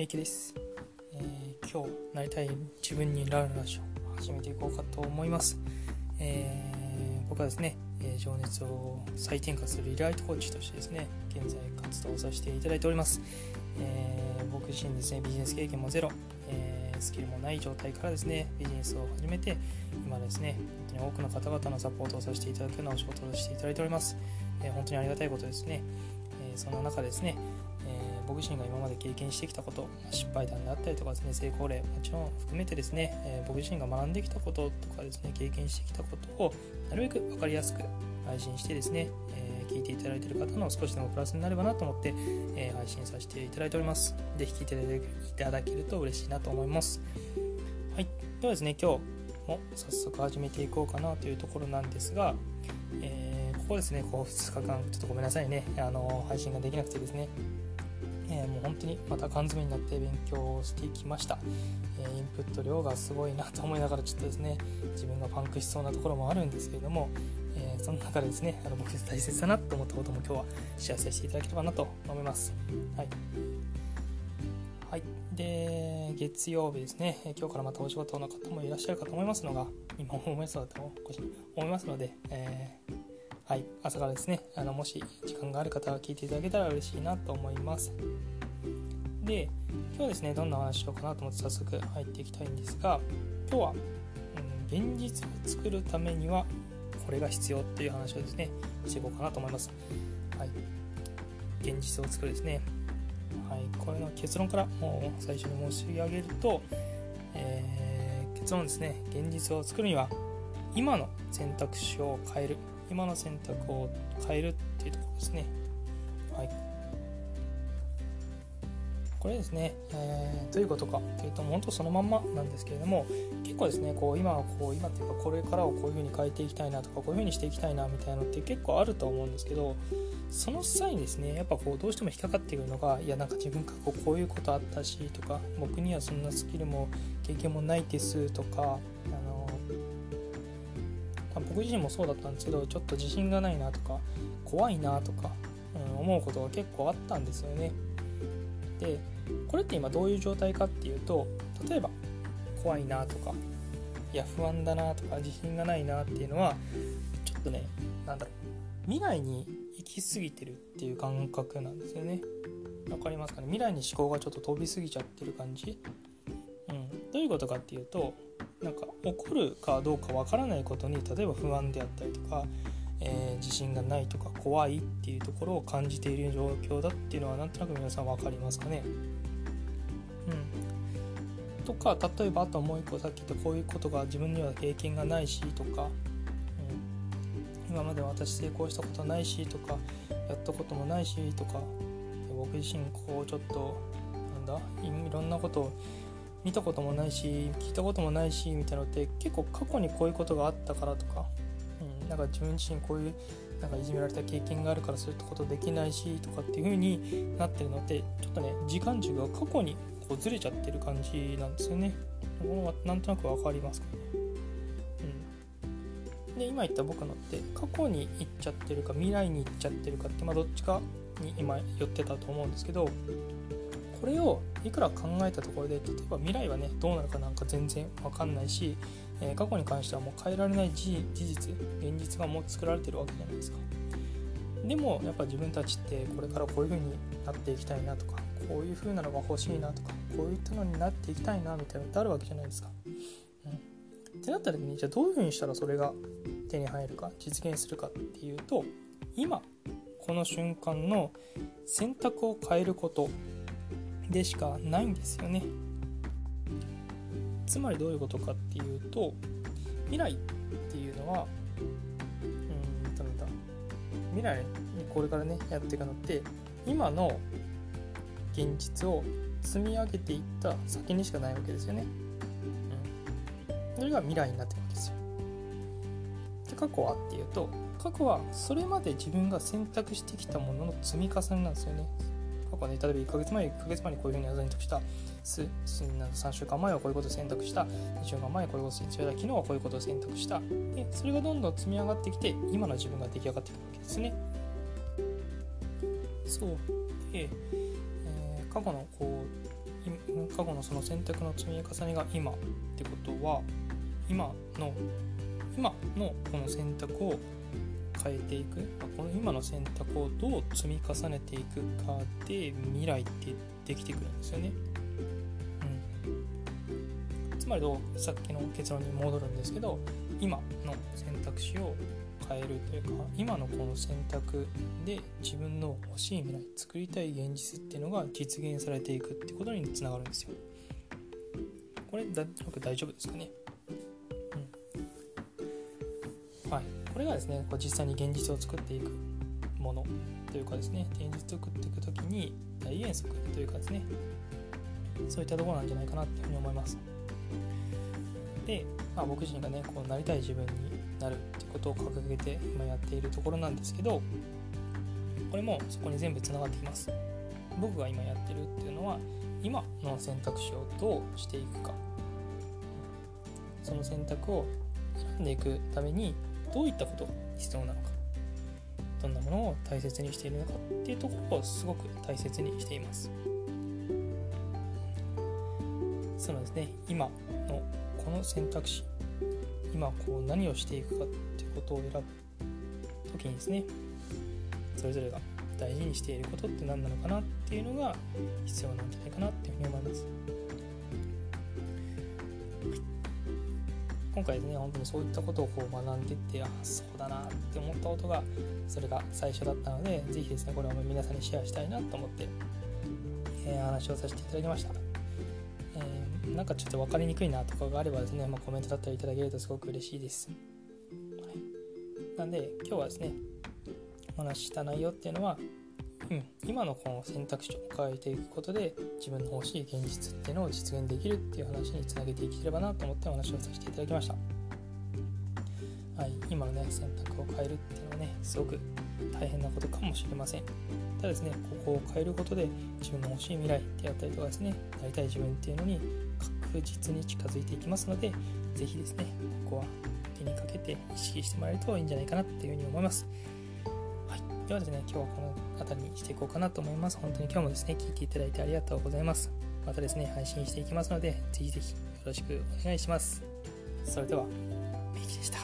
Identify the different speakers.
Speaker 1: みゆきです、えー今日なりたい自分になるラジオを始めていこうかと思います、えー僕はですね、えー情熱を再転化するリライトコーチとしてですね現在活動させていただいております、え僕自身ですねビジネス経験もゼロ、えスキルもない状態からですねビジネスを始めて今ですね本当に多くの方々のサポートをさせていただくようなお仕事をしていただいております、え本当にありがたいことですね、えそんな中ですね、僕自身が今まで経験してきたこと失敗談であったりとかですね成功例もちろん含めてですね、えー僕自身が学んできたこととかですね経験してきたことをなるべく分かりやすく配信してですね、えー聞いていただいている方の少しでもプラスになればなと思って、えー配信させていただいております。ぜひ聞いていただけると嬉しいなと思います。はい。ではですね今日も早速始めていこうかなというところなんですが、えーここですねこう2日間ちょっとごめんなさいね。あの配信ができなくてですね。えーもう本当にまた缶詰になって勉強をしてきました、えーインプット量がすごいなと思いながらちょっとですね自分がパンクしそうなところもあるんですけれども、えーその中でですねあの僕大切だなと思ったことも今日はシェアさせていただければなと思います。はい。はい、で月曜日ですね、今日からまたお仕事の方もいらっしゃるかと思いますのが、今思いますので思いますので、えーはい、朝からですね、あのもし時間がある方は聞いていただけたら嬉しいなと思います。で、今日ですね、どんな話しようかなと思って早速入っていきたいんですが、今日は、うん、現実を作るためにはこれが必要っていう話をですね、していこうかなと思います。はい、現実を作るですね。はい、これの結論からもう最初に申し上げると、えー結論ですね、現実を作るには今の選択肢を変える今の選択を変えるっていうところですねはいこれですね、えーどういうことかというと本当そのまんまなんですけれども結構ですねこう今はこう今っていうかこれからをこういう風に変えていきたいなとかこういう風にしていきたいなみたいなのって結構あると思うんですけどその際にですねやっぱこうどうしても引っかかってくるのがいやなんか自分過去こういうことあったしとか僕にはそんなスキルも経験もないですとかあの僕自身もそうだったんですけどちょっと自信がないなとか怖いなとか、うん、思うことが結構あったんですよね。でこれって今どういう状態かっていうと例えば怖いなとかいや不安だなとか自信がないなっていうのはちょっとねなんだろう未来に行き過ぎてるっていう感覚なんですよね。わかりますかね？未来に思考がちょっと飛びすぎちゃってる感じ？うん。どういうことかっていうとなんか起こるかどうかわからないことに例えば不安であったりとか、えー自信がないとか怖いっていうところを感じている状況だっていうのはなんとなく皆さん分かりますかね。うん。とか例えばあともう一個さっき言ったこういうことが自分には経験がないしとか、うん、今まで私成功したことないしとかやったこともないしとか僕自身こうちょっとなんだいろんなことを見たこともないし聞いたこともないしみたいなのって結構過去にこういうことがあったからとか、うん、なんか自分自身こういうなんかいじめられた経験があるからそういったことできないしとかっていう風になってるのってちょっとね時間軸が過去にこうずれちゃってる感じなんですよね。このがなんとなくわかりますかね。うん、で今言った僕のって過去に行っちゃってるか未来に行っちゃってるかってまあどっちかに今寄ってたと思うんですけどこれをいくら考えたところで例えば未来はねどうなるかなんか全然わかんないし、えー過去に関してはもう変えられない事実現実がもう作られてるわけじゃないですか。でもやっぱ自分たちってこれからこういう風になっていきたいなとかこういう風なのが欲しいなとかこういったのになっていきたいなみたいなのってあるわけじゃないですか、うん、ってなった時にじゃあどういう風にしたらそれが手に入るか実現するかっていうと今この瞬間の選択を変えること。でしかないんですよね。つまりどういうことかっていうと未来っていうのはうんとなんだ未来にこれからねやっていくのって今の現実を積み上げていった先にしかないわけですよね、うん、それが未来になってるわけですよ。で過去はっていうと過去はそれまで自分が選択してきたものの積み重ねなんですよね。過去ね例えば1ヶ月前1ヶ月前にこういうふうに選択したすすなんか3週間前はこういうことを選択した2週間前はこういうことを選択した昨日はこういうことを選択した。でそれがどんどん積み上がってきて今の自分が出来上がっていくわけですね。そう。で、えー過去のこう過去のその選択の積み重ねが今ってことは今の今のこの選択を変えていく。まあこの今の選択をどう積み重ねていくかで未来ってできてくるんですよね。うん、つまりどうさっきの結論に戻るんですけど今の選択肢を変えるというか今のこの選択で自分の欲しい未来作りたい現実っていうのが実現されていくってことにつながるんですよ。これだ僕大丈夫ですかね、うん、はい、これがですねこう実際に現実を作っていくものというかですね現実を作っていく時に大原則というかですねそういったところなんじゃないかなっていうふうに思います。で、まあ、僕自身がねこうなりたい自分になるってことを掲げて今やっているところなんですけどこれもそこに全部つながっています僕が今やってるっていうのは今の選択肢をどうしていくかその選択を選んでいくためにどういったことが必要なのかどんなものを大切にしているのかっていうところをすごく大切にしていますそうですね今のこの選択肢今こう何をしていくかっていうことを選ぶ時にですねそれぞれが大事にしていることって何なのかなっていうのが必要なんじゃないかなっていうふうに思います。今回ですね本当にそういったことをこう学んでいってあそうだなって思ったことがそれが最初だったので是非ですねこれを皆さんにシェアしたいなと思って、えー、話をさせていただきました。えーなんかちょっと分かりにくいなとかがあればですね、まあ、コメントだったりいただけるとすごく嬉しいです。はい、なんで今日はですねお話しした内容っていうのは、今のこの選択肢を変えていくことで自分の欲しい現実っていうのを実現できるっていう話につなげていければなと思ってお話をさせていただきました。はい、今のね選択を変えるっていうのはねすごく大変なことかもしれません。ただですね、ここを変えることで自分の欲しい未来であったりとかですね、なりたい自分っていうのに確実に近づいていきますので、ぜひですね、ここは手にかけて意識してもらえるといいんじゃないかなっていうふうに思います。ではですね、今日はこの辺りにしていこうかなと思います。本当に今日もですね、聞いていただいてありがとうございます。またですね、配信していきますので、ぜひぜひよろしくお願いします。それでは、ミキでした。